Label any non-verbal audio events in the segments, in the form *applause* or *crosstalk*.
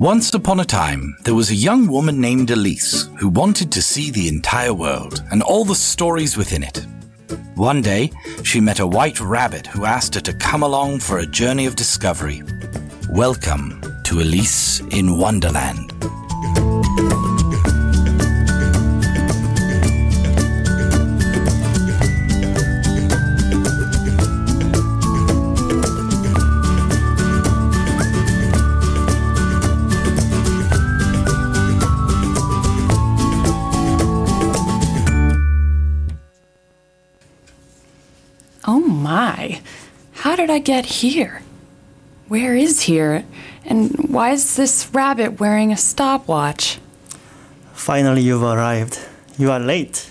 Once upon a time, there was a young woman named Elyse who wanted to see the entire world and all the stories within it. One day, she met a white rabbit who asked her to come along for a journey of discovery. Welcome to Elyse in Wonderland. Did I get here? Where is here? And why is this rabbit wearing a stopwatch? Finally, you've arrived. You are late.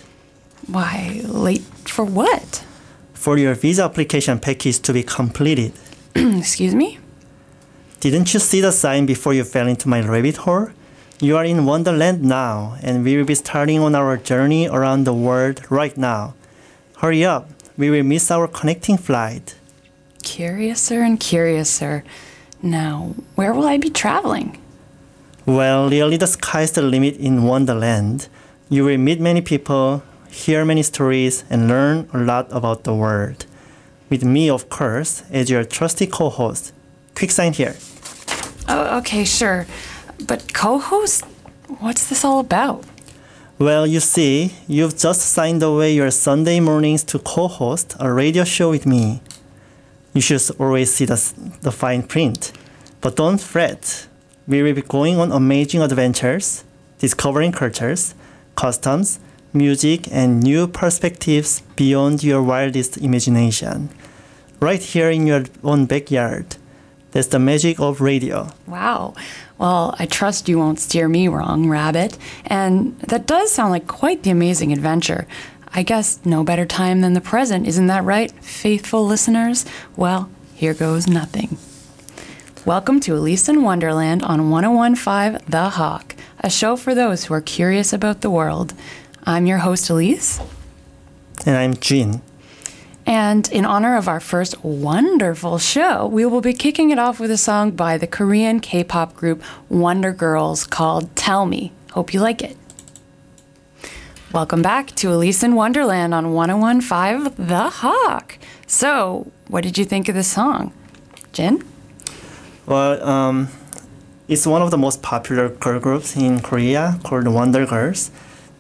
Why, late for what? For your visa application package to be completed. *clears throat* Excuse me? Didn't you see the sign before you fell into my rabbit hole? You are in Wonderland now, and we will be starting on our journey around the world right now. Hurry up, we will miss our connecting flight. Curiouser and curiouser. Now, where will I be traveling? Well, really, the sky's the limit in Wonderland. You will meet many people, hear many stories, and learn a lot about the world. With me, of course, as your trusty co host. Quick sign here. Oh, okay, sure. But co host? What's this all about? Well, you see, you've just signed away your Sunday mornings to co host a radio show with me. You should always see the, the fine print. But don't fret. We will be going on amazing adventures, discovering cultures, customs, music, and new perspectives beyond your wildest imagination. Right here in your own backyard. That's the magic of radio. Wow. Well, I trust you won't steer me wrong, Rabbit. And that does sound like quite the amazing adventure. I guess no better time than the present, isn't that right, faithful listeners? Well, here goes nothing. Welcome to Elyse in Wonderland on 1015 The Hawk, a show for those who are curious about the world. I'm your host, Elyse. And I'm Jin. And in honor of our first wonderful show, we will be kicking it off with a song by the Korean K pop group Wonder Girls called Tell Me. Hope you like it. Welcome back to Elyse in Wonderland on 1015 The Hawk. So, what did you think of the song? Jin? Well, um, it's one of the most popular girl groups in Korea called Wonder Girls.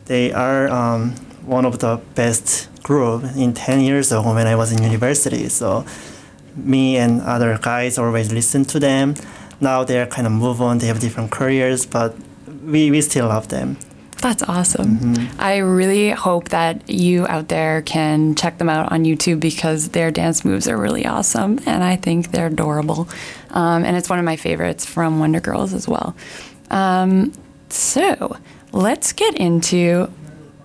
They are um, one of the best group in 10 years ago when I was in university. So me and other guys always listen to them. Now they're kind of move on, they have different careers, but we, we still love them. That's awesome. I really hope that you out there can check them out on YouTube because their dance moves are really awesome and I think they're adorable. Um, and it's one of my favorites from Wonder Girls as well. Um, so let's get into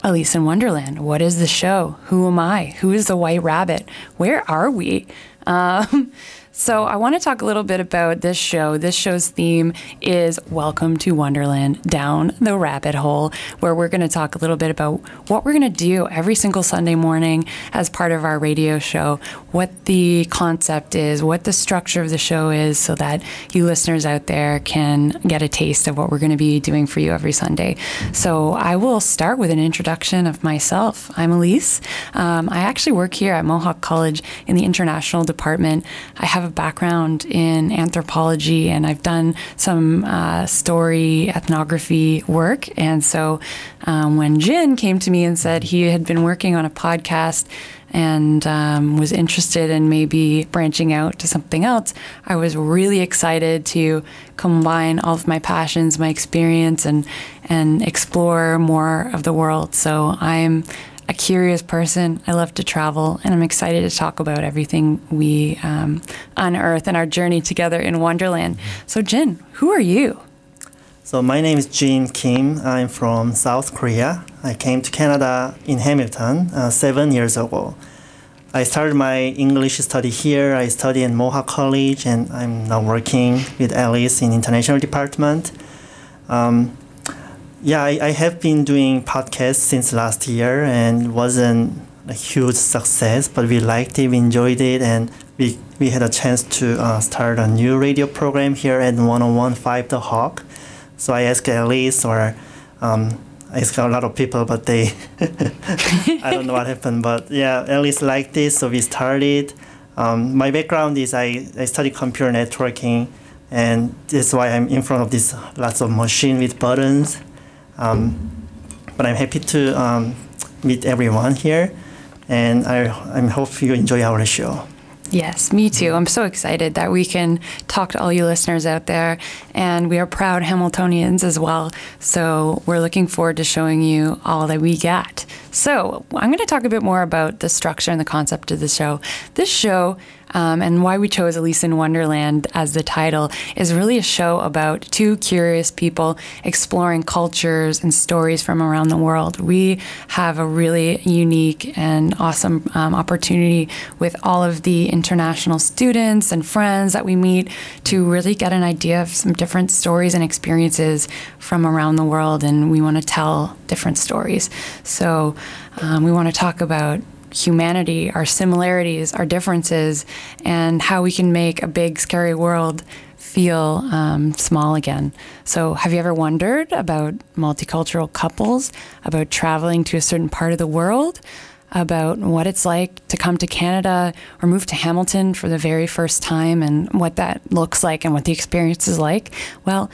Alice in Wonderland. What is the show? Who am I? Who is the White Rabbit? Where are we? Um, so, I want to talk a little bit about this show. This show's theme is Welcome to Wonderland Down the Rabbit Hole, where we're going to talk a little bit about what we're going to do every single Sunday morning as part of our radio show, what the concept is, what the structure of the show is, so that you listeners out there can get a taste of what we're going to be doing for you every Sunday. So, I will start with an introduction of myself. I'm Elyse. Um, I actually work here at Mohawk College in the international department. I have a background in anthropology and I've done some uh, story ethnography work. And so um, when Jin came to me and said he had been working on a podcast and um, was interested in maybe branching out to something else, I was really excited to combine all of my passions, my experience, and and explore more of the world. So I'm a curious person. I love to travel, and I'm excited to talk about everything we um, unearth in our journey together in Wonderland. So, Jin, who are you? So my name is Jin Kim. I'm from South Korea. I came to Canada in Hamilton uh, seven years ago. I started my English study here. I study in Mohawk College, and I'm now working with Alice in international department. Um, yeah, I, I have been doing podcasts since last year, and wasn't a huge success, but we liked it, we enjoyed it, and we, we had a chance to uh, start a new radio program here at 1015 The Hawk. So I asked Elyse or um, I asked a lot of people, but they *laughs* I don't know what happened. But yeah, Elyse liked this, so we started. Um, my background is I, I studied computer networking, and that's why I'm in front of this lots of machine with buttons. Um, but I'm happy to um, meet everyone here, and I I hope you enjoy our show. Yes, me too. I'm so excited that we can talk to all you listeners out there, and we are proud Hamiltonians as well. So we're looking forward to showing you all that we got. So I'm going to talk a bit more about the structure and the concept of the show. This show um, and why we chose Alice in Wonderland as the title is really a show about two curious people exploring cultures and stories from around the world. We have a really unique and awesome um, opportunity with all of the international students and friends that we meet to really get an idea of some different stories and experiences from around the world, and we want to tell different stories. So um, we want to talk about humanity, our similarities, our differences, and how we can make a big, scary world feel um, small again. So, have you ever wondered about multicultural couples, about traveling to a certain part of the world? About what it's like to come to Canada or move to Hamilton for the very first time and what that looks like and what the experience is like? Well,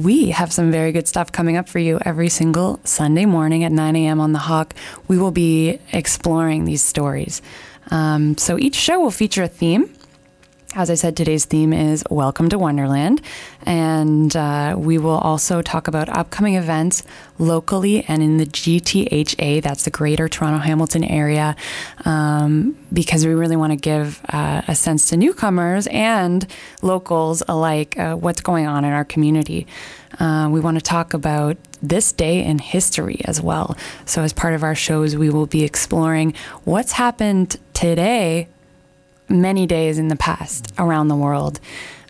we have some very good stuff coming up for you every single Sunday morning at 9 a.m. on The Hawk. We will be exploring these stories. Um, so each show will feature a theme. As I said, today's theme is Welcome to Wonderland. And uh, we will also talk about upcoming events locally and in the GTHA, that's the Greater Toronto Hamilton area, um, because we really want to give uh, a sense to newcomers and locals alike uh, what's going on in our community. Uh, we want to talk about this day in history as well. So, as part of our shows, we will be exploring what's happened today many days in the past around the world.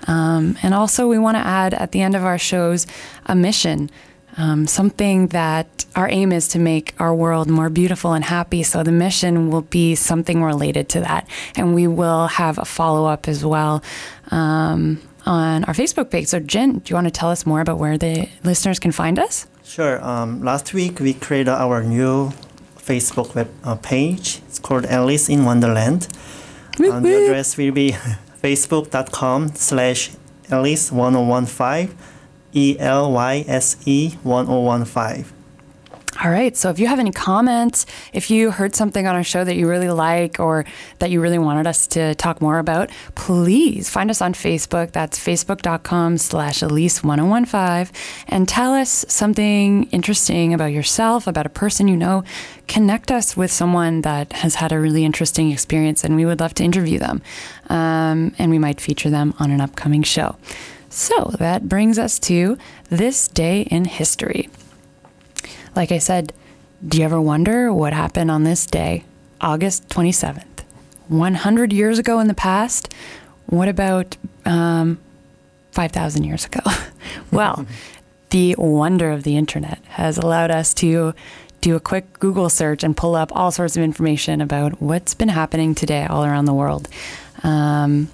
Um, and also, we want to add at the end of our shows a mission, um, something that our aim is to make our world more beautiful and happy. So, the mission will be something related to that. And we will have a follow up as well. Um, on our Facebook page. So, Jen, do you want to tell us more about where the listeners can find us? Sure. Um, last week we created our new Facebook web uh, page. It's called Alice in Wonderland. And the address will be *laughs* facebook.com slash Elyse1015, E L Y S E 1015. All right. So if you have any comments, if you heard something on our show that you really like or that you really wanted us to talk more about, please find us on Facebook. That's facebook.com slash Elyse1015 and tell us something interesting about yourself, about a person you know. Connect us with someone that has had a really interesting experience and we would love to interview them. Um, and we might feature them on an upcoming show. So that brings us to this day in history. Like I said, do you ever wonder what happened on this day, August 27th? 100 years ago in the past? What about um, 5,000 years ago? *laughs* well, *laughs* the wonder of the internet has allowed us to do a quick Google search and pull up all sorts of information about what's been happening today all around the world. Um,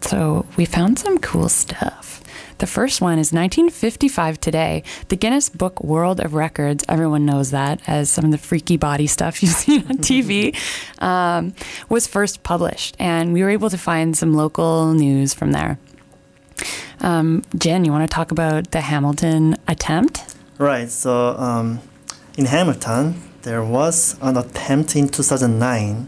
so we found some cool stuff. The first one is 1955 today. The Guinness Book World of Records, everyone knows that as some of the freaky body stuff *laughs* you see on *laughs* TV, um, was first published. And we were able to find some local news from there. Um, Jen, you want to talk about the Hamilton attempt? Right. So um, in Hamilton, there was an attempt in 2009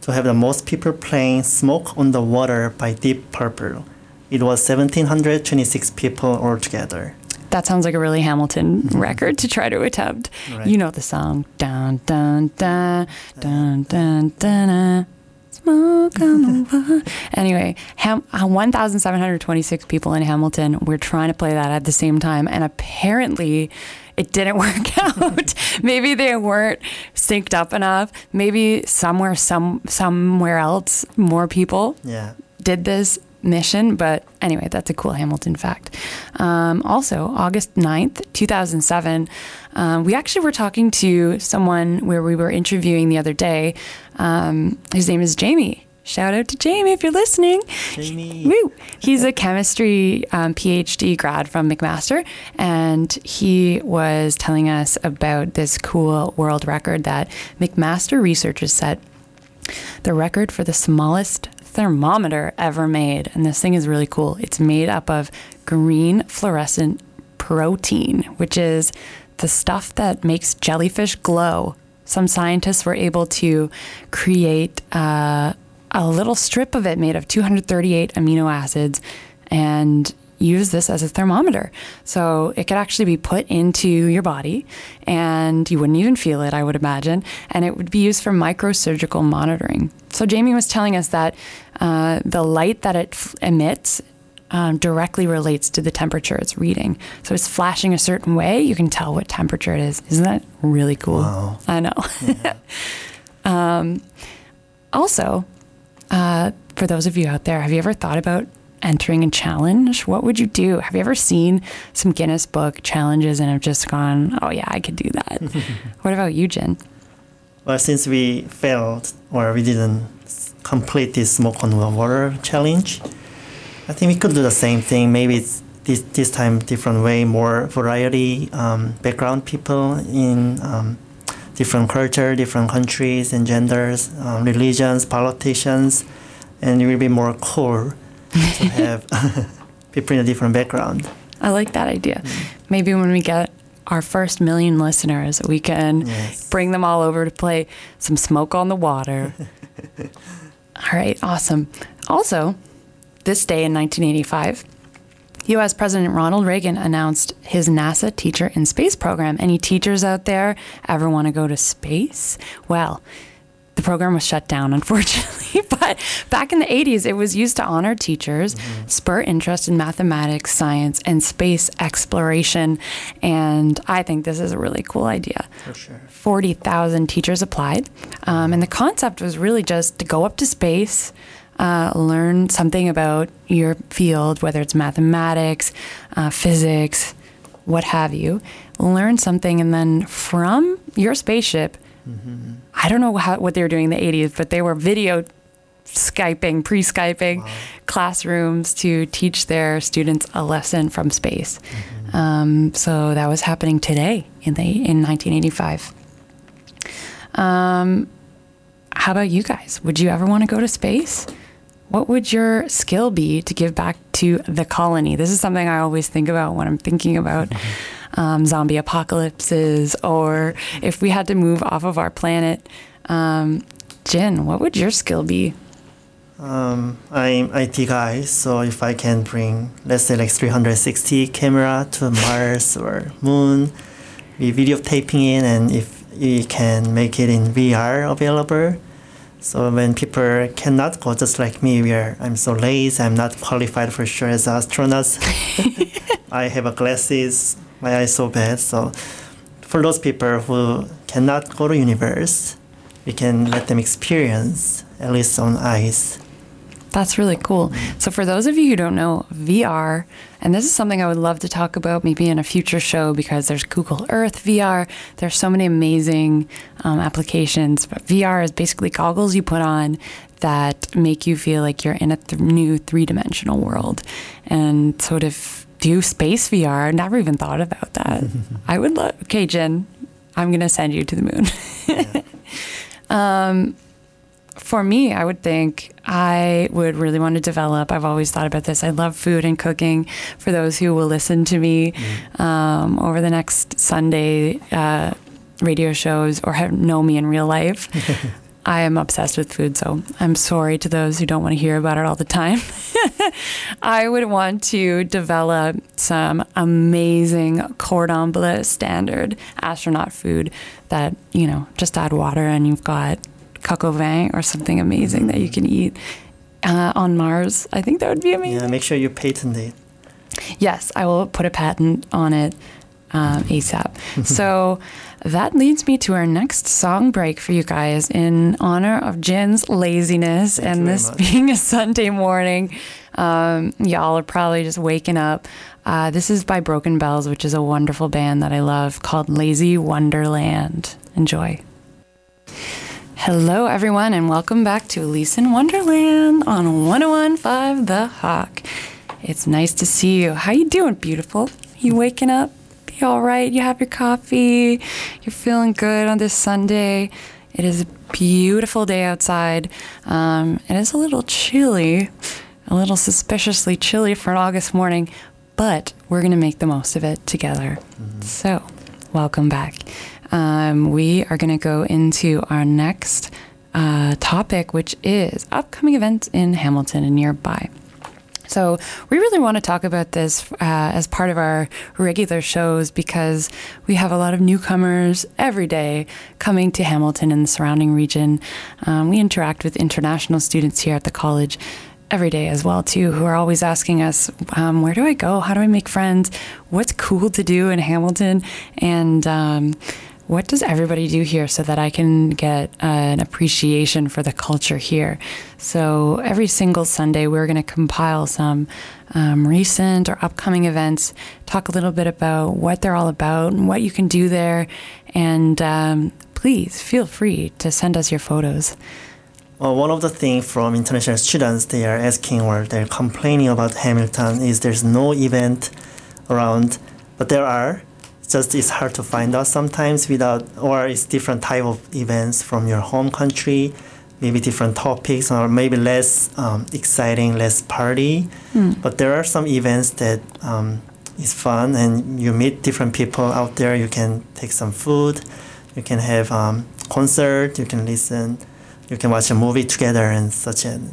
to have the most people playing Smoke on the Water by Deep Purple. It was 1,726 people altogether. That sounds like a really Hamilton record to try to attempt. Right. You know the song. Dun, dun, dun, dun, dun, dun. Smoke *laughs* on the. Anyway, Ham- uh, 1,726 people in Hamilton. We're trying to play that at the same time. And apparently, it didn't *laughs* work out. *laughs* Maybe they weren't synced up enough. Maybe somewhere, some somewhere else, more people Yeah. did this mission. But anyway, that's a cool Hamilton fact. Um, also, August 9th, 2007, um, we actually were talking to someone where we were interviewing the other day. Um, his name is Jamie. Shout out to Jamie if you're listening. Jamie. Woo! He's a chemistry um, PhD grad from McMaster, and he was telling us about this cool world record that McMaster researchers set the record for the smallest thermometer ever made. And this thing is really cool. It's made up of green fluorescent protein, which is the stuff that makes jellyfish glow. Some scientists were able to create uh, a little strip of it made of 238 amino acids and use this as a thermometer. So it could actually be put into your body and you wouldn't even feel it, I would imagine. And it would be used for microsurgical monitoring. So Jamie was telling us that uh, the light that it f- emits um, directly relates to the temperature it's reading. So it's flashing a certain way, you can tell what temperature it is. Isn't that really cool? Wow. I know. *laughs* um, also, uh, for those of you out there, have you ever thought about entering a challenge? What would you do? Have you ever seen some Guinness Book challenges and have just gone, oh, yeah, I could do that? *laughs* what about you, Jen? Well, since we failed or we didn't complete this smoke on water challenge, I think we could do the same thing. Maybe it's this this time different way, more variety, um, background people in um, different culture, different countries and genders, um, religions, politicians, and it will be more cool to have *laughs* people in a different background. I like that idea. Mm. Maybe when we get our first million listeners, we can Yes. bring them all over to play some smoke on the water. *laughs* all right, awesome. Also, this day in 1985, US President Ronald Reagan announced his NASA Teacher in Space program. Any teachers out there ever want to go to space? Well, the program was shut down, *laughs* unfortunately. *laughs* but back in the 80s, it was used to honor teachers, spur interest in mathematics, science, and space exploration. And I think this is a really cool idea. For sure. 40,000 teachers applied. Um, and the concept was really just to go up to space, uh, learn something about your field, whether it's mathematics, uh, physics, what have you. Learn something, and then from your spaceship, I don't know how, what they were doing in the 80s, but they were video Skyping, pre Skyping classrooms to teach their students a lesson from space. Um, so that was happening today in, the, in 1985. Um, how about you guys? Would you ever want to go to space? What would your skill be to give back to the colony? This is something I always think about when I'm thinking about um, zombie apocalypses or if we had to move off of our planet. Um, Jin, what would your skill be? Um, I'm IT guy, so if I can bring, let's say, like 360 camera to Mars *laughs* or Moon, we videotaping it, and if we can make it in VR available, so when people cannot go, just like me, where I'm so lazy, I'm not qualified for sure as astronauts. *laughs* *laughs* I have a glasses, my eyes so bad. So for those people who cannot go to universe, we can let them experience at least on eyes. That's really cool. So, for those of you who don't know, VR, and this is something I would love to talk about maybe in a future show because there's Google Earth VR. There's so many amazing um, applications. But VR is basically goggles you put on that make you feel like you're in a th- new three dimensional world and sort of do space VR. Never even thought about that. *laughs* I would love, okay, Jen, I'm going to send you to the moon. *laughs* um, for me, I would think I would really want to develop. I've always thought about this. I love food and cooking. For those who will listen to me um, over the next Sunday uh, radio shows or have, know me in real life, *laughs* I am obsessed with food. So I'm sorry to those who don't want to hear about it all the time. *laughs* I would want to develop some amazing cordon bleu standard astronaut food that, you know, just add water and you've got coq au vin or something amazing that you can eat uh, on Mars. I think that would be amazing. Yeah, make sure you patent it. Yes, I will put a patent on it um, ASAP. *laughs* so that leads me to our next song break for you guys in honor of Jin's laziness Thank and this *laughs* being a Sunday morning. Um, y'all are probably just waking up. Uh, this is by Broken Bells, which is a wonderful band that I love called Lazy Wonderland. Enjoy. Hello, everyone, and welcome back to Elyse in Wonderland on 1015 The Hawk. It's nice to see you. How you doing, beautiful? You waking up? You all right? You have your coffee? You're feeling good on this Sunday? It is a beautiful day outside. Um, it is a little chilly, a little suspiciously chilly for an August morning, but we're going to make the most of it together. So, welcome back. Um, we are going to go into our next uh, topic, which is upcoming events in Hamilton and nearby. So, we really want to talk about this uh, as part of our regular shows because we have a lot of newcomers every day coming to Hamilton and the surrounding region. Um, we interact with international students here at the college every day as well too who are always asking us um, where do i go? How do i make friends? What's cool to do in hamilton? And um, what does everybody do here so that I can get uh, an appreciation for the culture here? So every single Sunday, we're going to compile some um, recent or upcoming events, talk a little bit about what they're all about and what you can do there. And um, please feel free to send us your photos. Well, one of the things from international students they are asking or they're complaining about Hamilton is there's no event around, but there are just it's hard to find out sometimes without or it's different type of events from your home country maybe different topics or maybe less um, exciting less party Mm. but there are some events that um, is fun and you meet different people out there you can take some food you can have um, concert you can listen you can watch a movie together and such and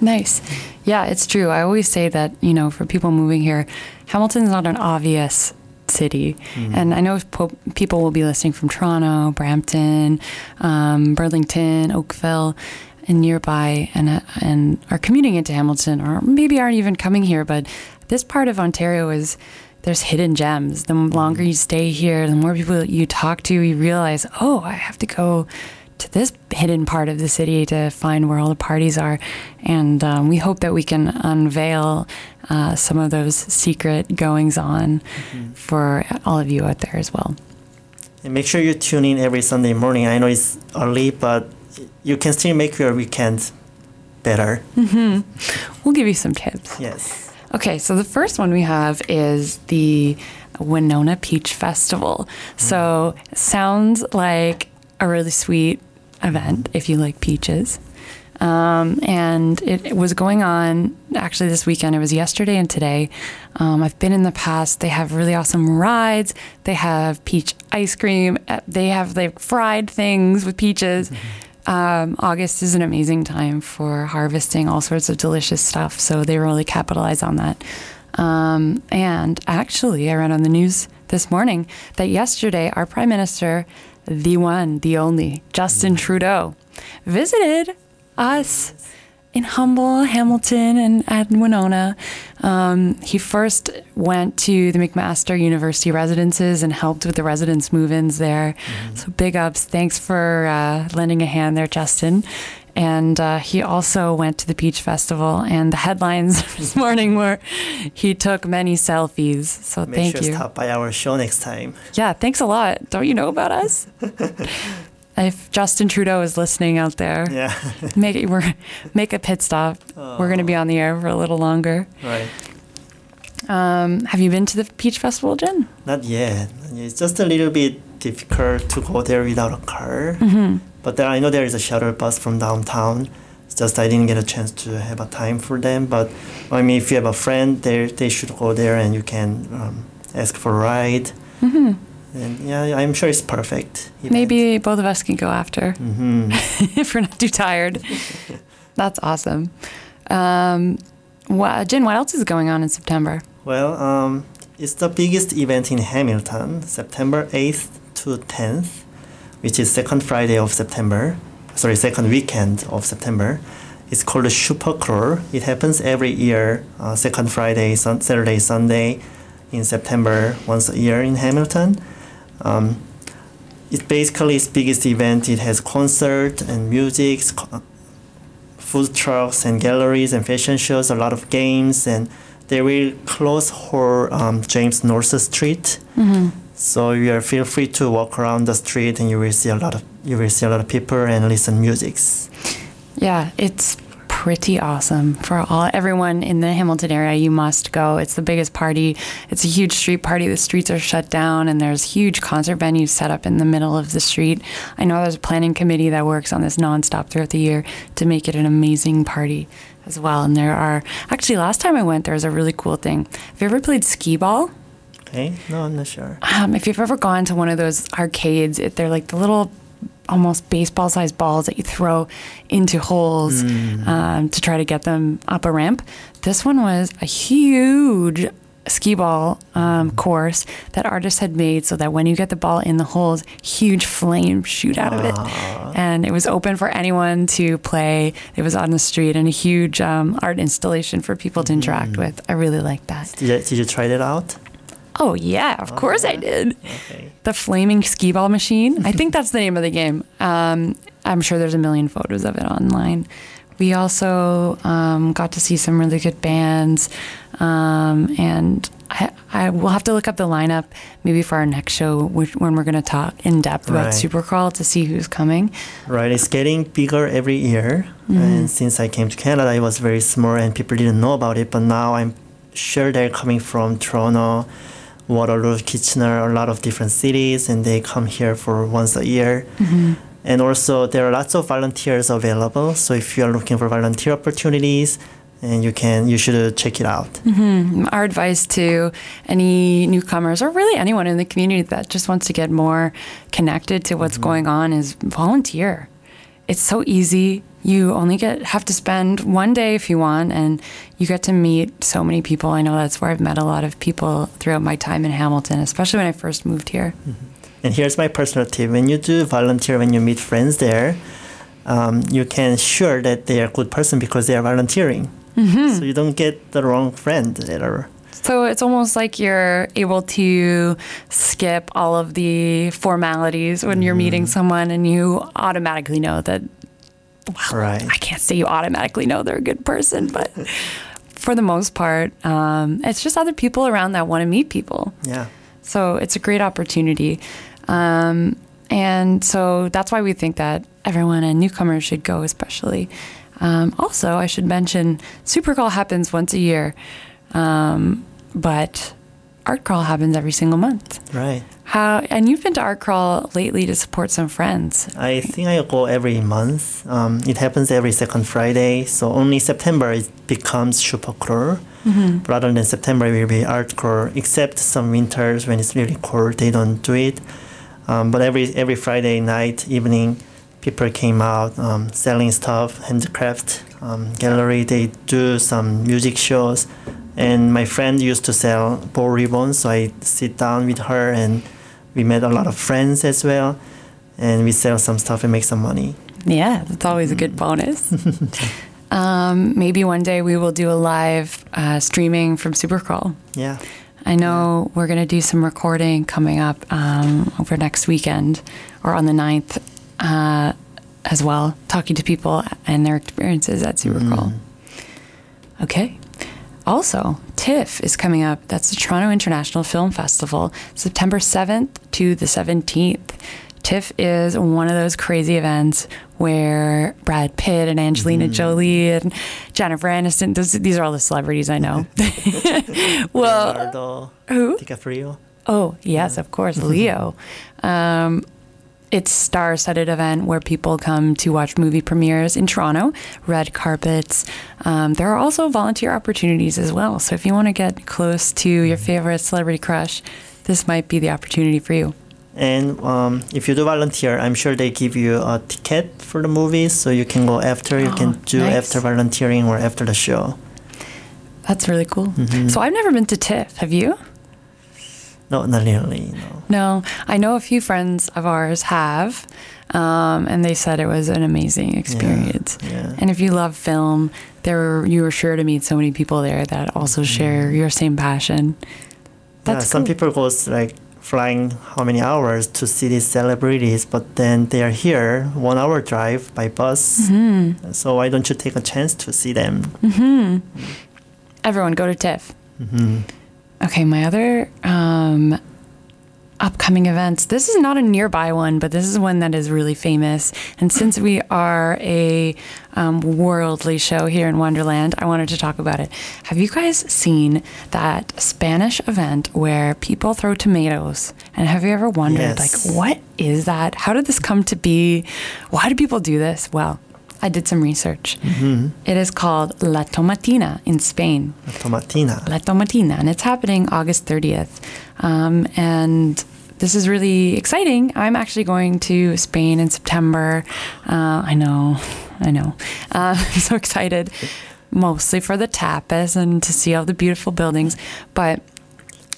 Nice. Yeah, it's true. I always say that, you know, for people moving here, Hamilton's not an obvious city. And I know po- people will be listening from Toronto, Brampton, um, Burlington, Oakville, and nearby, and, uh, and are commuting into Hamilton, or maybe aren't even coming here. But this part of Ontario is there's hidden gems. The longer you stay here, the more people you talk to, you realize, oh, I have to go to this hidden part of the city to find where all the parties are. And um, we hope that we can unveil uh, some of those secret goings on mm-hmm. for all of you out there as well. And make sure you tune in every Sunday morning. I know it's early, but you can still make your weekend better. Mm-hmm. We'll give you some tips. Yes. Okay, so the first one we have is the Winona Peach Festival. Mm-hmm. So sounds like a really sweet event if you like peaches. Um, and it, it was going on actually this weekend. It was yesterday and today. Um, I've been in the past. They have really awesome rides. They have peach ice cream. Uh, They have like fried things with peaches. Um, August is an amazing time for harvesting all sorts of delicious stuff. So they really capitalize on that. Um, and actually, I read on the news this morning that yesterday our prime minister, the one, the only, Justin Trudeau, visited us in humble Hamilton and at Winona. Um, he first went to the McMaster University residences and helped with the residents' move-ins there. So big ups. Thanks for uh, lending a hand there, Justin. And uh, he also went to the Peach Festival, and the headlines *laughs* this morning were he took many selfies. So Make thank sure you. stop by our show next time. Yeah, thanks a lot. Don't you know about us? *laughs* if Justin Trudeau is listening out there, Yeah. *laughs* make it we're make a pit stop. We're going to be on the air for a little longer. right. Um, have you been to the Peach Festival, Jen? Not yet. It's just a little bit difficult to go there without a car. Mm-hmm. But there, I know there is a shuttle bus from downtown. It's just I didn't get a chance to have a time for them. But I mean, if you have a friend there, they should go there and you can um, ask for a ride. Mm-hmm. And yeah, I'm sure it's perfect. event. Maybe both of us can go after Mhm. *laughs* if we're not too tired. *laughs* That's awesome. Um, wha Jen, what else is going on in September? Well, um, it's the biggest event in Hamilton, September 8th to 10th, which is second Friday of September. Sorry, second weekend of September. It's called Super Crawl. It happens every year, uh, second Friday, sun- Saturday, Sunday in September, once a year in Hamilton. Um, it basically its biggest event. It has concert and music, food trucks and galleries and fashion shows, a lot of games, and they will close whole um, James North Street. So you are feel free to walk around the street and you will see a lot of you will see a lot of people and listen musics. Yeah, it's pretty awesome for all everyone in the Hamilton area. You must go. It's the biggest party. It's a huge street party. The streets are shut down, and there's huge concert venues set up in the middle of the street. I know there's a planning committee that works on this nonstop throughout the year to make it an amazing party as well. And there are actually last time I went, there was a really cool thing. Have you ever played skee ball? Okay, no, I'm not sure. Um, if you've ever gone to one of those arcades, they're like the little almost baseball sized balls that you throw into holes um, to try to get them up a ramp. This one was a huge skee ball um, course that artists had made so that when you get the ball in the holes, huge flames shoot out of it. And it was open for anyone to play. It was on the street and a huge um, art installation for people to interact with. I really liked that. Did you, did you try that out? Oh, yeah, of course I did. Okay. The flaming skee ball machine. I think that's the name of the game. Um, I'm sure there's a million photos of it online. We also um, got to see some really good bands, um, and I, I will have to look up the lineup maybe for our next show which, when we're going to talk in depth about Right. Supercrawl to see who's coming. Right, it's getting bigger every year. And since I came to Canada, it was very small and people didn't know about it. But now I'm sure they're coming from Toronto, Waterloo, Kitchener, a lot of different cities, and they come here for once a year. Mm-hmm. And also, there are lots of volunteers available. So if you are looking for volunteer opportunities, and you can, you should check it out. Mm-hmm. Our advice to any newcomers or really anyone in the community that just wants to get more connected to what's mm-hmm. going on is volunteer. It's so easy. You only get have to spend one day if you want and you get to meet so many people. I know that's where I've met a lot of people throughout my time in Hamilton, especially when I first moved here. Mm-hmm. And here's my personal tip: when you do volunteer, when you meet friends there, um, you can sure that they are a good person because they are volunteering. Mm-hmm. So you don't get the wrong friend later. So it's almost like you're able to skip all of the formalities when you're meeting mm-hmm. someone and you automatically know that well, Right. I can't say you automatically know they're a good person, but *laughs* for the most part, um, it's just other people around that want to meet people. Yeah. So it's a great opportunity. Um, and so that's why we think that everyone and newcomers should go, especially. Um, also, I should mention Super Crawl happens once a year, um, but Art Crawl happens every single month. Right. How and you've been to Art Crawl lately to support some friends. I think I go every month. Um, it happens every second Friday. So only September it becomes super crawl. Rather than September, it will be art crawl. Except some winters when it's really cold, they don't do it. Um, but every every Friday night, evening, people came out um, selling stuff, handcraft um, gallery. They do some music shows, and my friend used to sell ball ribbons. So I sit down with her, and we met a lot of friends as well, and we sell some stuff and make some money. Yeah, that's always a good bonus. *laughs* um, maybe one day we will do a live uh, streaming from Super Crawl. Yeah. I know we're going to do some recording coming up um, over next weekend or on the 9th uh, as well, talking to people and their experiences at Supercrawl. Okay. Also, TIFF is coming up. That's the Toronto International Film Festival, September 7th to the 17th. TIFF is one of those crazy events where Brad Pitt and Angelina Jolie and Jennifer Aniston, those, these are all the celebrities I know. *laughs* well, Leonardo who? DiCaprio. Oh, yes, of course, Leo. Um, it's star-studded event where people come to watch movie premieres in Toronto, red carpets. Um, there are also volunteer opportunities as well. So if you want to get close to your favorite celebrity crush, this might be the opportunity for you. And um, if you do volunteer, I'm sure they give you a ticket for the movies, so you can go after. You Oh, can do nice. after volunteering or after the show. That's really cool. So I've never been to TIFF. Have you? No, not really. No. No, I know a few friends of ours have, um, and they said it was an amazing experience. yeah. And if you love film, there you were sure to meet so many people there that also share your same passion. yeah, some cool. people goes like flying how many hours to see these celebrities, but then they are here one hour drive by bus. Mm-hmm. So why don't you take a chance to see them? Hmm. Everyone go to TIFF. Okay, my other um, upcoming events. This is not a nearby one, but this is one that is really famous. And since we are a um, worldly show here in Wonderland, I wanted to talk about it. Have you guys seen that Spanish event where people throw tomatoes? And have you ever wondered, Yes. like, what is that? How did this come to be? Why do people do this? Well, I did some research. It is called La Tomatina in Spain. La Tomatina. La Tomatina, and it's happening August 30th. Um, and this is really exciting. I'm actually going to Spain in September. Uh, I know, I know. Uh, *laughs* I'm so excited, mostly for the tapas and to see all the beautiful buildings. But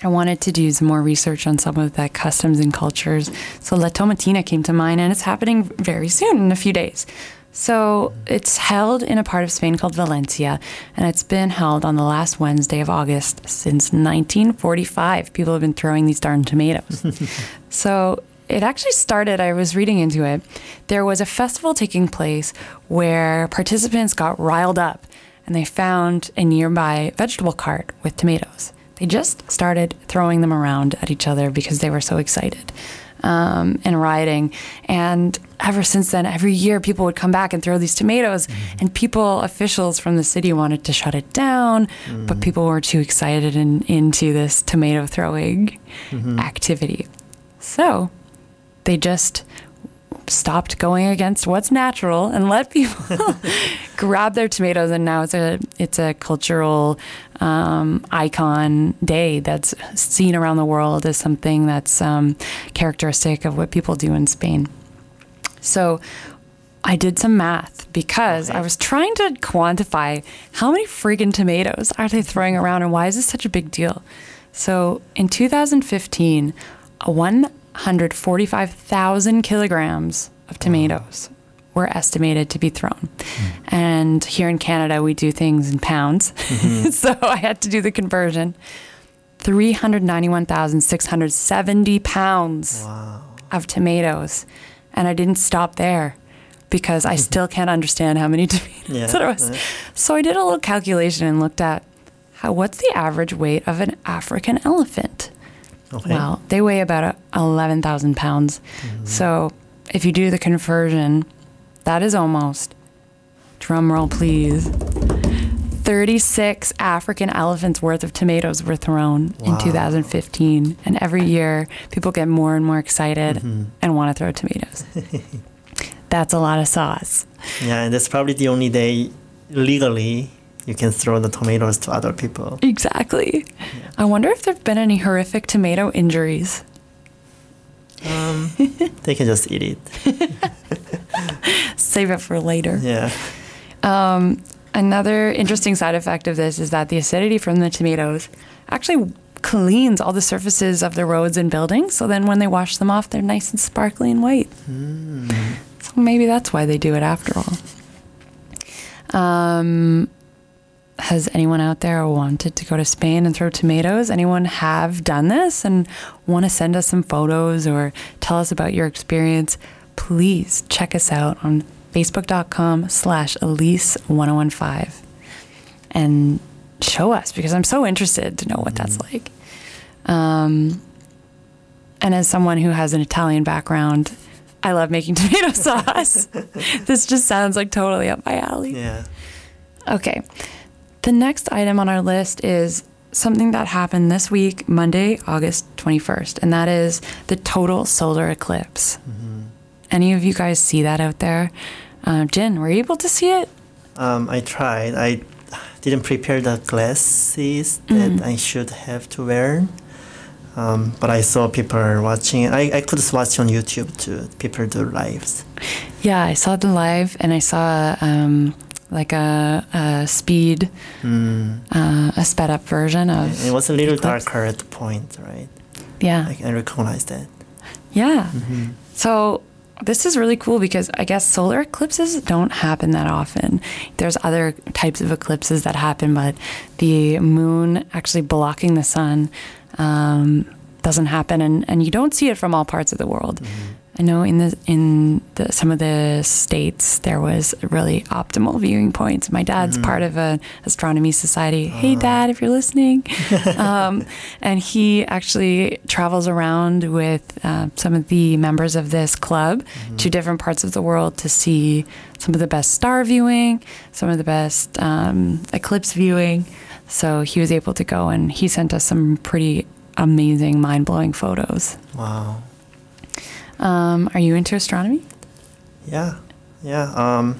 I wanted to do some more research on some of the customs and cultures. So La Tomatina came to mind, and it's happening very soon in a few days. So it's held in a part of Spain called Valencia, and it's been held on the last Wednesday of August since 1945. People have been throwing these darn tomatoes. *laughs* so it actually started, I was reading into it. There was a festival taking place where participants got riled up and they found a nearby vegetable cart with tomatoes. They just started throwing them around at each other because they were so excited um, and rioting. And ever since then, every year people would come back and throw these tomatoes, mm-hmm. and people, officials from the city wanted to shut it down, but mm-hmm. people were too excited and into this tomato throwing mm-hmm. activity. So they just stopped going against what's natural and let people *laughs* grab their tomatoes and now it's a it's a cultural um, icon day that's seen around the world as something that's um, characteristic of what people do in Spain. So I did some math because I was trying to quantify how many freaking tomatoes are they throwing around and why is this such a big deal? So in 2015, a 145,000 kilograms of tomatoes were estimated to be thrown. Hmm. And here in Canada, we do things in pounds. Mm-hmm. *laughs* so I had to do the conversion. 391,670 pounds of tomatoes. And I didn't stop there because I *laughs* still can't understand how many *laughs* tomatoes Yeah, there was. So I did a little calculation and looked at how what's the average weight of an African elephant? Okay. Well, they weigh about uh, 11,000 pounds. So if you do the conversion, that is almost, drum roll please, 36 African elephants worth of tomatoes were thrown in 2015. And every year, people get more and more excited and want to throw tomatoes. *laughs* That's a lot of sauce. Yeah, and that's probably the only day legally you can throw the tomatoes to other people. Exactly. I wonder if there have been any horrific tomato injuries. Um, *laughs* they can just eat it. Save it for later. Yeah. Um, another interesting side effect of this is that the acidity from the tomatoes actually cleans all the surfaces of the roads and buildings. So then when they wash them off, they're nice and sparkly and white. So maybe that's why they do it after all. Um, has anyone out there wanted to go to Spain and throw tomatoes? Anyone have done this and want to send us some photos or tell us about your experience? Please check us out on facebook.com slash elyse1015 and show us because I'm so interested to know what that's like. Um, and as someone who has an Italian background, I love making *laughs* tomato sauce. *laughs* this just sounds like totally up my alley. Yeah. Okay. The next item on our list is something that happened this week, Monday, August 21st, and that is the total solar eclipse. Any of you guys see that out there? Uh, Jen, were you able to see it? Um, I tried. I didn't prepare the glasses Mm. that I should have to wear. Um, but I saw people watching. I, I could watch on YouTube too. People do lives. Yeah, I saw the live and I saw um, like a, a speed, uh, a sped up version of. Mm. It was a little darker at the point, right? Yeah. I, I recognize that. Yeah. So this is really cool because I guess solar eclipses don't happen that often. There's other types of eclipses that happen, but the moon actually blocking the sun um, doesn't happen, and, and you don't see it from all parts of the world. I know in the in the, some of the states there was really optimal viewing points. My dad's part of an astronomy society. Hey, Dad, if you're listening, *laughs* um, and he actually travels around with uh, some of the members of this club to different parts of the world to see some of the best star viewing, some of the best um, eclipse viewing. So he was able to go, and he sent us some pretty amazing, mind blowing photos. Wow. Um, are you into astronomy? Yeah. Yeah. Um,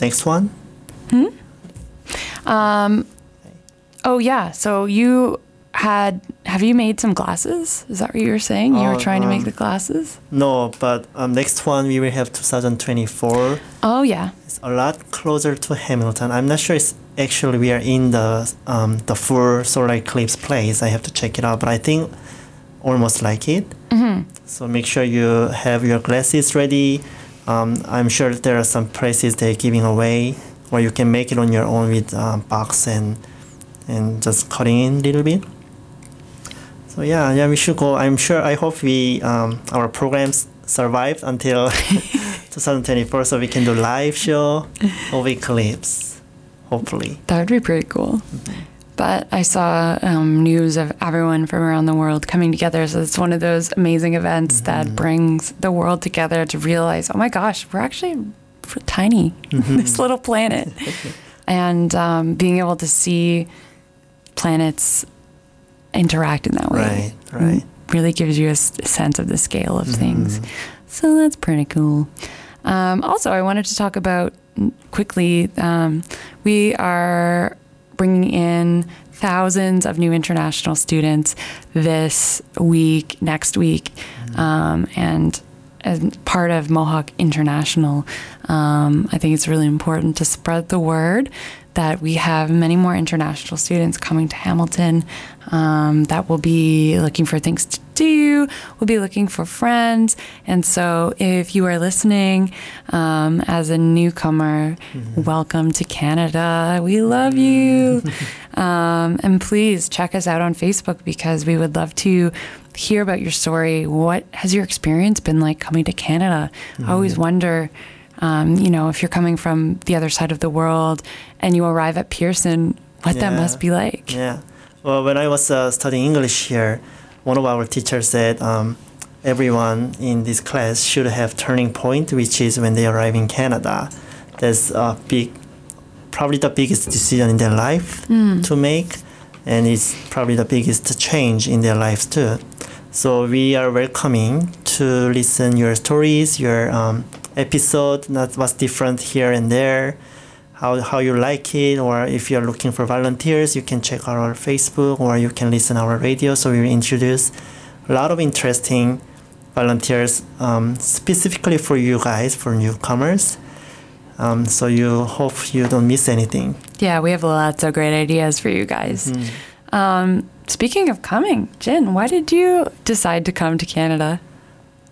next one. Um, oh yeah. So you had have you made some glasses? Is that what you were saying? You were Oh, trying to make um, the glasses? No, but um, next one we will have 2024. Oh yeah. It's a lot closer to Hamilton. I'm not sure it's actually we are in the um, the full solar eclipse place. I have to check it out, but I think almost like it. Mm-hmm. So make sure you have your glasses ready. Um, I'm sure there are some prices they're giving away, or you can make it on your own with um, box and and just cutting in a little bit. So yeah, yeah, we should go. I'm sure. I hope we um, our programs survived until *laughs* 2024, so we can do live show of eclipse. Hopefully. That would be pretty cool. But I saw um, news of everyone from around the world coming together. So it's one of those amazing events that brings the world together to realize, oh my gosh, we're actually tiny, *laughs* this little planet. *laughs* and um, being able to see planets interact in that way Right, right. really gives you a s- sense of the scale of things. So that's pretty cool. Um, also, I wanted to talk about quickly. Um, we are bringing in thousands of new international students this week, next week, um, and as part of Mohawk International, um, I think it's really important to spread the word that we have many more international students coming to Hamilton um, that will be looking for things to do, will be looking for friends. And so if you are listening um, as a newcomer, welcome to Canada. We love you. um, and please check us out on Facebook because we would love to hear about your story. What has your experience been like coming to Canada? I always wonder. Um, you know, if you're coming from the other side of the world and you arrive at Pearson, what that must be like. Yeah. Well, when I was uh, studying English here, one of our teachers said um, everyone in this class should have turning point, which is when they arrive in Canada. That's a big, probably the biggest decision in their life to make, and it's probably the biggest change in their lives too. So we are welcoming to listen your stories, your um, episode, that was different here and there how, how you like it or if you're looking for volunteers you can check out our facebook or you can listen our radio so we will introduce a lot of interesting volunteers um, specifically for you guys for newcomers um, so you hope you don't miss anything Yeah, we have lots of great ideas for you guys. Um, speaking of coming, jen why did you decide to come to Canada?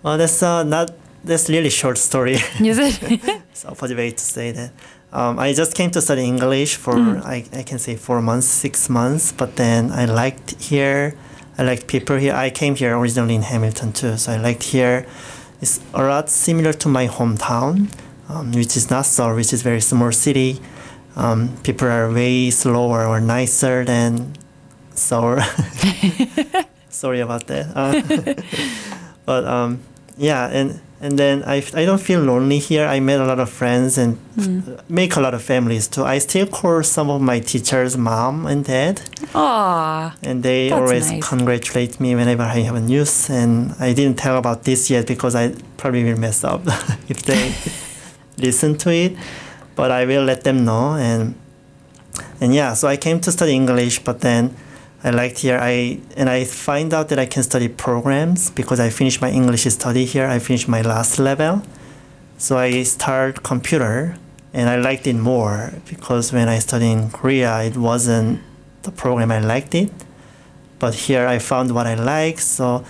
well that's uh, not that's really short story Is it? *laughs* opposite way to say that. Um, I just came to study English for I, I can say four months, six months, but then I liked here. I liked people here. I came here originally in Hamilton too, so I liked here. It's a lot similar to my hometown, um, which is Nassau, which is very small city. Um, people are way slower or nicer than Seoul. *laughs* *laughs* Sorry about that. Uh, but um, yeah, and and then I, I don't feel lonely here. I met a lot of friends and hmm. make a lot of families too. I still call some of my teachers mom and dad, Aw, and they always nice. congratulate me whenever I have a news. And I didn't tell about this yet because I probably will mess up *laughs* if they *laughs* listen to it. But I will let them know. And and yeah, so I came to study English, but then I liked here. I and I find out that I can study programs because I finished my English study here. I finished my last level, so I start computer, and I liked it more because when I studied in Korea, it wasn't the program I liked it, but here I found what I like. So,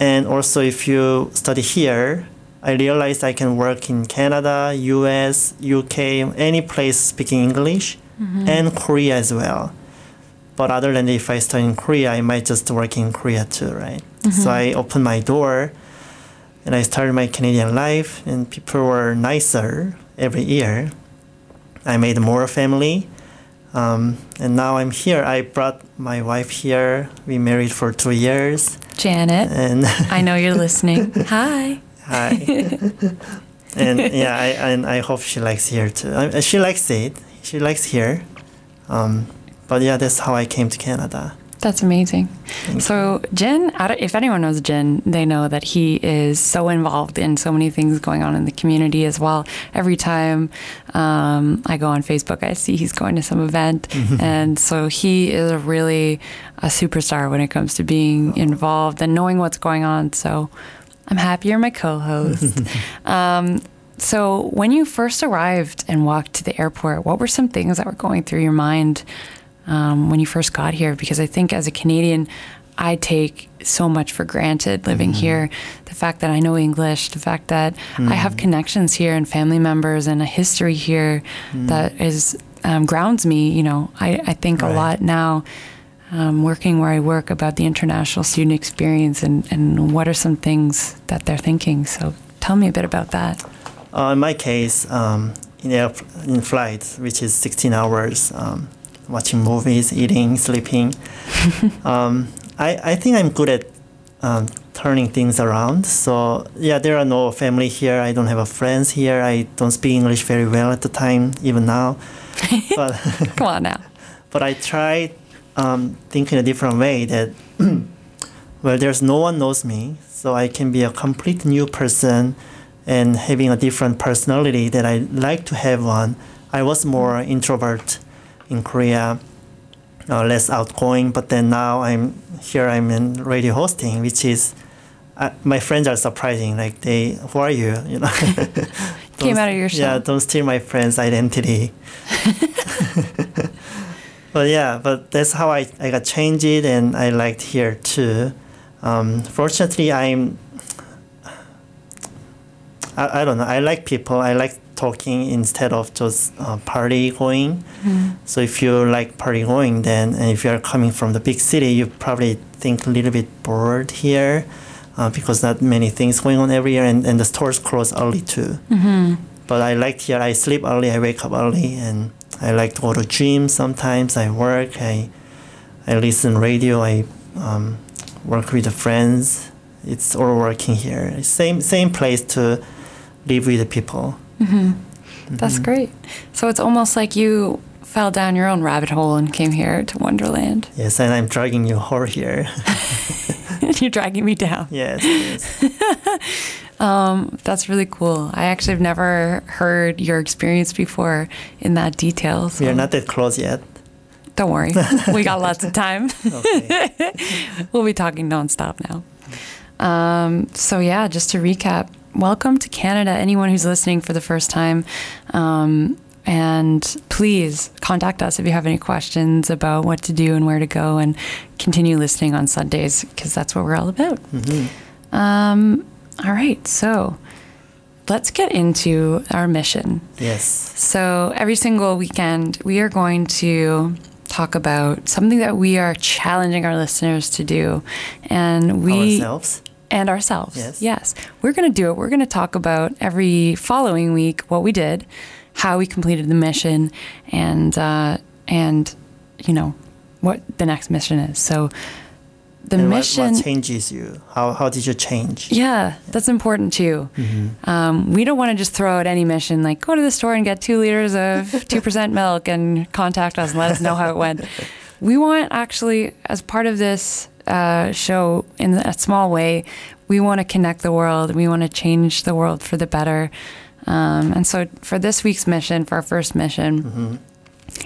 and also if you study here, I realized I can work in Canada, U.S., U.K., any place speaking English, mm-hmm. and Korea as well. But other than if I study in Korea, I might just work in Korea too, right? So I opened my door and I started my Canadian life, and people were nicer every year. I made more family, um, and now I'm here. I brought my wife here. We married for two years, Janet, and I know you're listening. *laughs* Hi. hi. and yeah, I and I hope she likes here too. Uh, she likes it. She likes here. Um, but yeah, that's how I came to Canada. That's amazing. So, Jin, I if anyone knows Jin, they know that he is so involved in so many things going on in the community as well. Every time um, I go on Facebook, I see he's going to some event. and so he is really a superstar when it comes to being involved and knowing what's going on. So, I'm happy you're my co host. *laughs* um, so, when you first arrived and walked to the airport, what were some things that were going through your mind um, when you first got here? Because I think as a Canadian, I take so much for granted living here. The fact that I know English, the fact that I have connections here and family members and a history here that is um, grounds me. You know, I, I think a lot now. Um, working where I work about the international student experience and, and what are some things that they're thinking. So tell me a bit about that. Uh, in my case, um, in air, in flight, which is 16 hours, um, watching movies, eating, sleeping, *laughs* um, I, I think I'm good at um, turning things around. So yeah, there are no family here. I don't have a friends here. I don't speak English very well at the time, even now. *laughs* but *laughs* Come on now. but I tried um, thinking a different way that *clears throat* well, there's no one knows me, so I can be a complete new person and having a different personality that I like to have one. I was more introvert in Korea, uh, less outgoing, but then now I'm here. I'm in radio hosting, which is uh, my friends are surprising. Like they, who are you? You know, *laughs* Came out of your Yeah, don't steal my friend's identity. *laughs* but yeah, but that's how I, I got changed and I liked here too. Um, fortunately, I'm, I, I don't know, I like people. I like talking instead of just uh, party going. So if you like party going, then and if you are coming from the big city, you probably think a little bit bored here uh, because not many things going on every year and, and the stores close early too. But I like here. I sleep early. I wake up early, and I like to go to gym. Sometimes I work. I I listen radio. I um, work with the friends. It's all working here. Same same place to live with the people. That's Mm-hmm. great. So it's almost like you fell down your own rabbit hole and came here to Wonderland. Yes, and I'm dragging you whole here. *laughs* You're dragging me down. yes, yes. *laughs* That's really cool. I actually have never heard your experience before in that detail. So We are not that close yet. don't worry. *laughs* we got lots of time. We'll be talking nonstop now. Um, so yeah, just to recap, welcome to Canada. Anyone who's listening for the first time, um, and please contact us if you have any questions about what to do and where to go, and continue listening on Sundays because that's what we're all about. Um, all right, so let's get into our mission. yes. So every single weekend, we are going to talk about something that we are challenging our listeners to do, and we Ourselves. And ourselves. Yes. Yes. we're going to do it. We're going to talk about every following week what we did, how we completed the mission, and uh, and you know what the next mission is. So the And what- mission. What, changes you? How how did you change? Yeah, that's important too. Um, we don't want to just throw out any mission like go to the store and get two liters of *laughs* 2% milk and contact us and let us know how it went. We want actually, as part of this uh, show in a small way, we want to connect the world. We want to change the world for the better. Um, and so for this week's mission, for our first mission,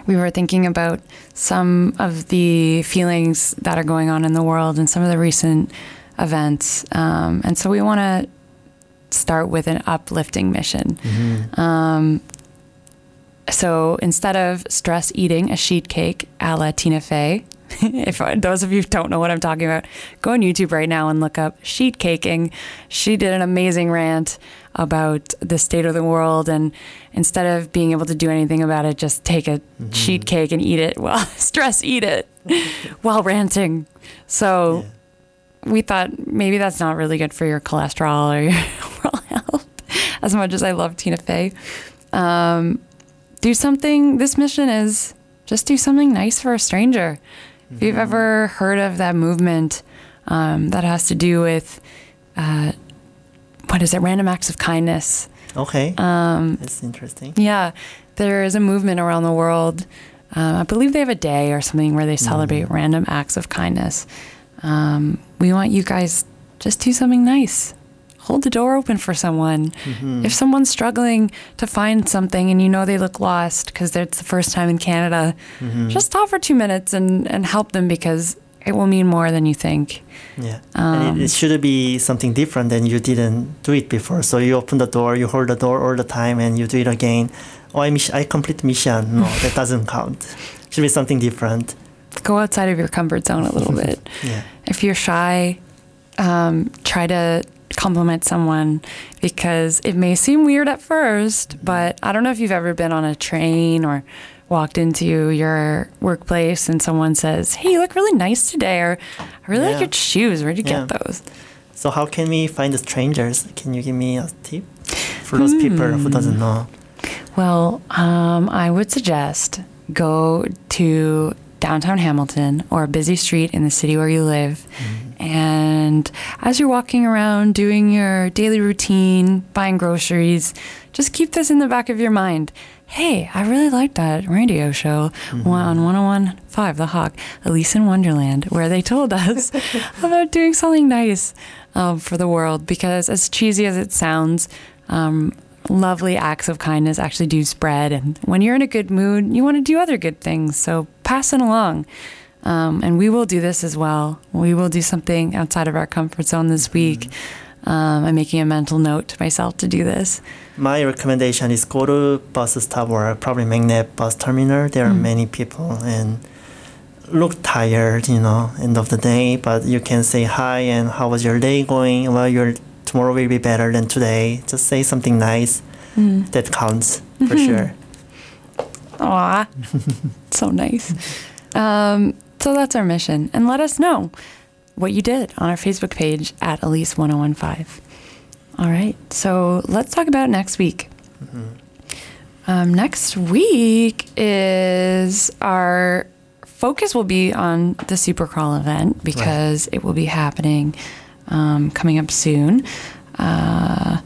we were thinking about some of the feelings that are going on in the world and some of the recent events. Um, and so we want to start with an uplifting mission. Um, so instead of stress eating a sheet cake a la Tina Fey, *laughs* if those of you don't know what I'm talking about, go on YouTube right now and look up sheet caking. She did an amazing rant about the state of the world, and instead of being able to do anything about it, just take a sheet cake and eat it. *laughs* Well, stress eat it *laughs* while ranting. So we thought maybe that's not really good for your cholesterol or your overall health. As much as I love Tina Fey, um, do something. This mission is just do something nice for a stranger. If you've ever heard of that movement um, that has to do with uh, what is it, random acts of kindness. Okay. Um, That's interesting. Yeah, there is a movement around the world. Um, I believe they have a day or something where they celebrate Mm. random acts of kindness. Um, we want you guys just do something nice. Hold the door open for someone. Mm-hmm. If someone's struggling to find something and you know they look lost because it's the first time in Canada, Mm-hmm. just stop for two minutes and, and help them because it will mean more than you think. Yeah. Um, and it, it should be something different than you didn't do it before. So you open the door, you hold the door all the time, and you do it again. Oh, I, miss- I complete mission. No, *laughs* that doesn't count. Should be something different. Go outside of your comfort zone a little *laughs* bit. Yeah. if you're shy, um, try to compliment someone because it may seem weird at first, but I don't know if you've ever been on a train or walked into your workplace and someone says, Hey, you look really nice today, or I really like your shoes. Where'd you Yeah. get those? So how can we find the strangers? Can you give me a tip for those people who doesn't know? Well, um, I would suggest go to downtown Hamilton or a busy street in the city where you live. And as you're walking around doing your daily routine, buying groceries, just keep this in the back of your mind. Hey, I really like that radio show on 101.5 The Hawk, Elyse in Wonderland, where they told us *laughs* about doing something nice um, for the world. Because as cheesy as it sounds, um, lovely acts of kindness actually do spread. And when you're in a good mood, you want to do other good things. So pass it along. Um, and we will do this as well. We will do something outside of our comfort zone this week. Um, I'm making a mental note to myself to do this. My recommendation is go to bus stop or probably MacNab bus terminal. There are many people and look tired, you know, end of the day, but you can say hi and how was your day going? Well, your tomorrow will be better than today. Just say something nice. That counts for *laughs* sure. Aw, so nice. *laughs* Um, so that's our mission. And let us know what you did on our Facebook page at Elyse1015. All right, so let's talk about next week. Um, next week is our focus will be on the Supercrawl event because it will be happening um, coming up soon. Uh,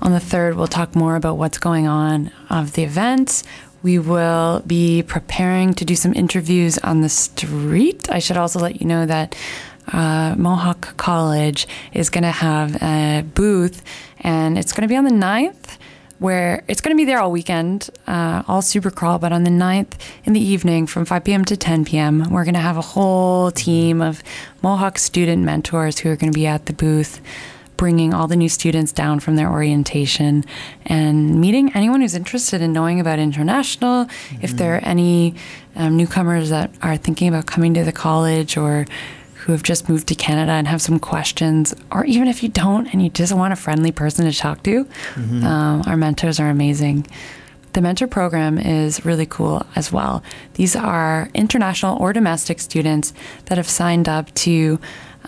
on the 3rd, we'll talk more about what's going on of the event. We will be preparing to do some interviews on the street. I should also let you know that uh, Mohawk College is going to have a booth, and it's going to be on the 9th where it's going to be there all weekend, uh, all super crawl. But on the 9th in the evening from 5 p.m. to 10 p.m., we're going to have a whole team of Mohawk student mentors who are going to be at the booth, bringing all the new students down from their orientation and meeting anyone who's interested in knowing about international. If there are any um, newcomers that are thinking about coming to the college or who have just moved to Canada and have some questions, or even if you don't and you just want a friendly person to talk to, um, our mentors are amazing. The mentor program is really cool as well. These are international or domestic students that have signed up to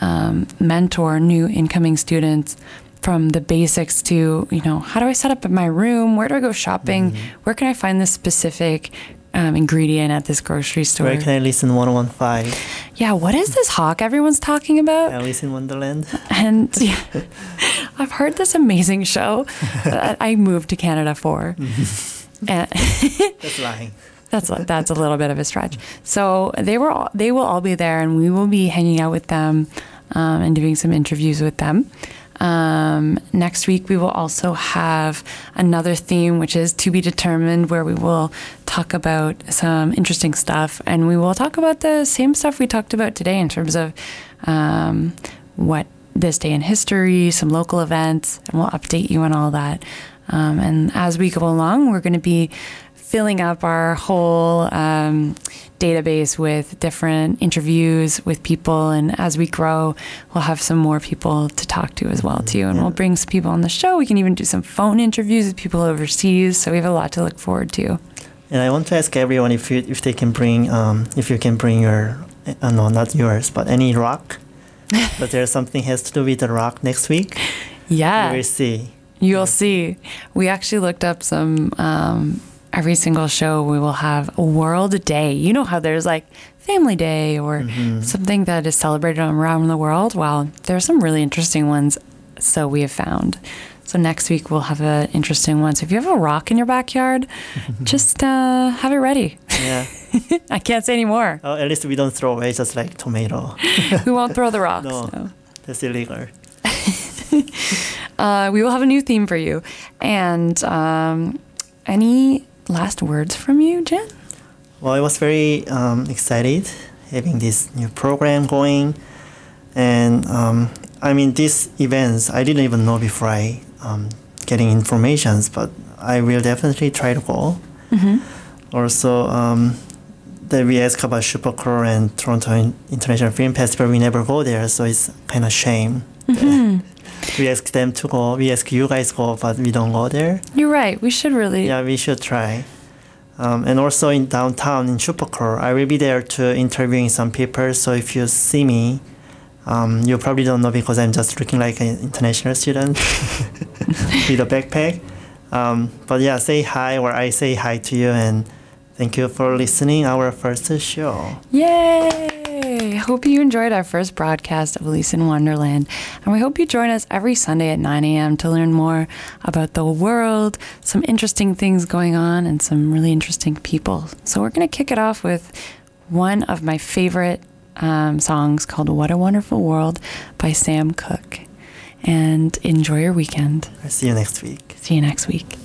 um, mentor new incoming students from the basics to, you know, how do I set up my room? Where do I go shopping? Where can I find this specific um, ingredient at this grocery store? Where can I listen 1015? Yeah, what is this hawk everyone's talking about? Elyse in Wonderland? And yeah, *laughs* I've heard this amazing show that I moved to Canada for. And *laughs* That's lying. That's a, that's a little bit of a stretch. So they were all, they will all be there, and we will be hanging out with them um, and doing some interviews with them. Um, next week we will also have another theme, which is to be determined, where we will talk about some interesting stuff, and we will talk about the same stuff we talked about today in terms of um, what this day in history, some local events, and we'll update you on all that. Um, and as we go along, we're going to be filling up our whole um, database with different interviews with people. And as we grow, we'll have some more people to talk to as well too. And we'll bring some people on the show. We can even do some phone interviews with people overseas. So we have a lot to look forward to. And I want to ask everyone if you if they can bring um if you can bring your uh, no not yours but any rock *laughs* but there's something has to do with the rock next week. Yeah. We will see. You'll see. We actually looked up some. Um, every single show, we will have a World Day. You know how there's like Family Day or Mm-hmm. something that is celebrated around the world. Well, there are some really interesting ones. So we have found. So next week we'll have an interesting one. So if you have a rock in your backyard, *laughs* just uh, have it ready. Yeah. *laughs* I can't say any more. oh, at least we don't throw away just like tomato. *laughs* We won't throw the rocks. No. no. That's illegal. Uh, we will have a new theme for you. And um, any last words from you, Jen? Well, I was very um, excited having this new program going, and um, I mean these events I didn't even know before I um, getting informations, but I will definitely try to go. Also, um, that we ask about Supercrawl and Toronto International Film Festival, we never go there, so it's kind of shame. that we ask them to go, we ask you guys go, but we don't go there. You're right. We should really. Yeah, we should try. Um, and also in downtown in Supercrawl, I will be there to interviewing some people. So if you see me, um, you probably don't know because I'm just looking like an international student *laughs* with a backpack. Um, but yeah, say hi or I say hi to you and thank you for listening our first show. Yay! Hope you enjoyed our first broadcast of Elyse in Wonderland. And we hope you join us every Sunday at 9 a.m. to learn more about the world, some interesting things going on, and some really interesting people. So we're going to kick it off with one of my favorite um, songs called What a Wonderful World by Sam Cooke. And enjoy your weekend. I'll see you next week. See you next week.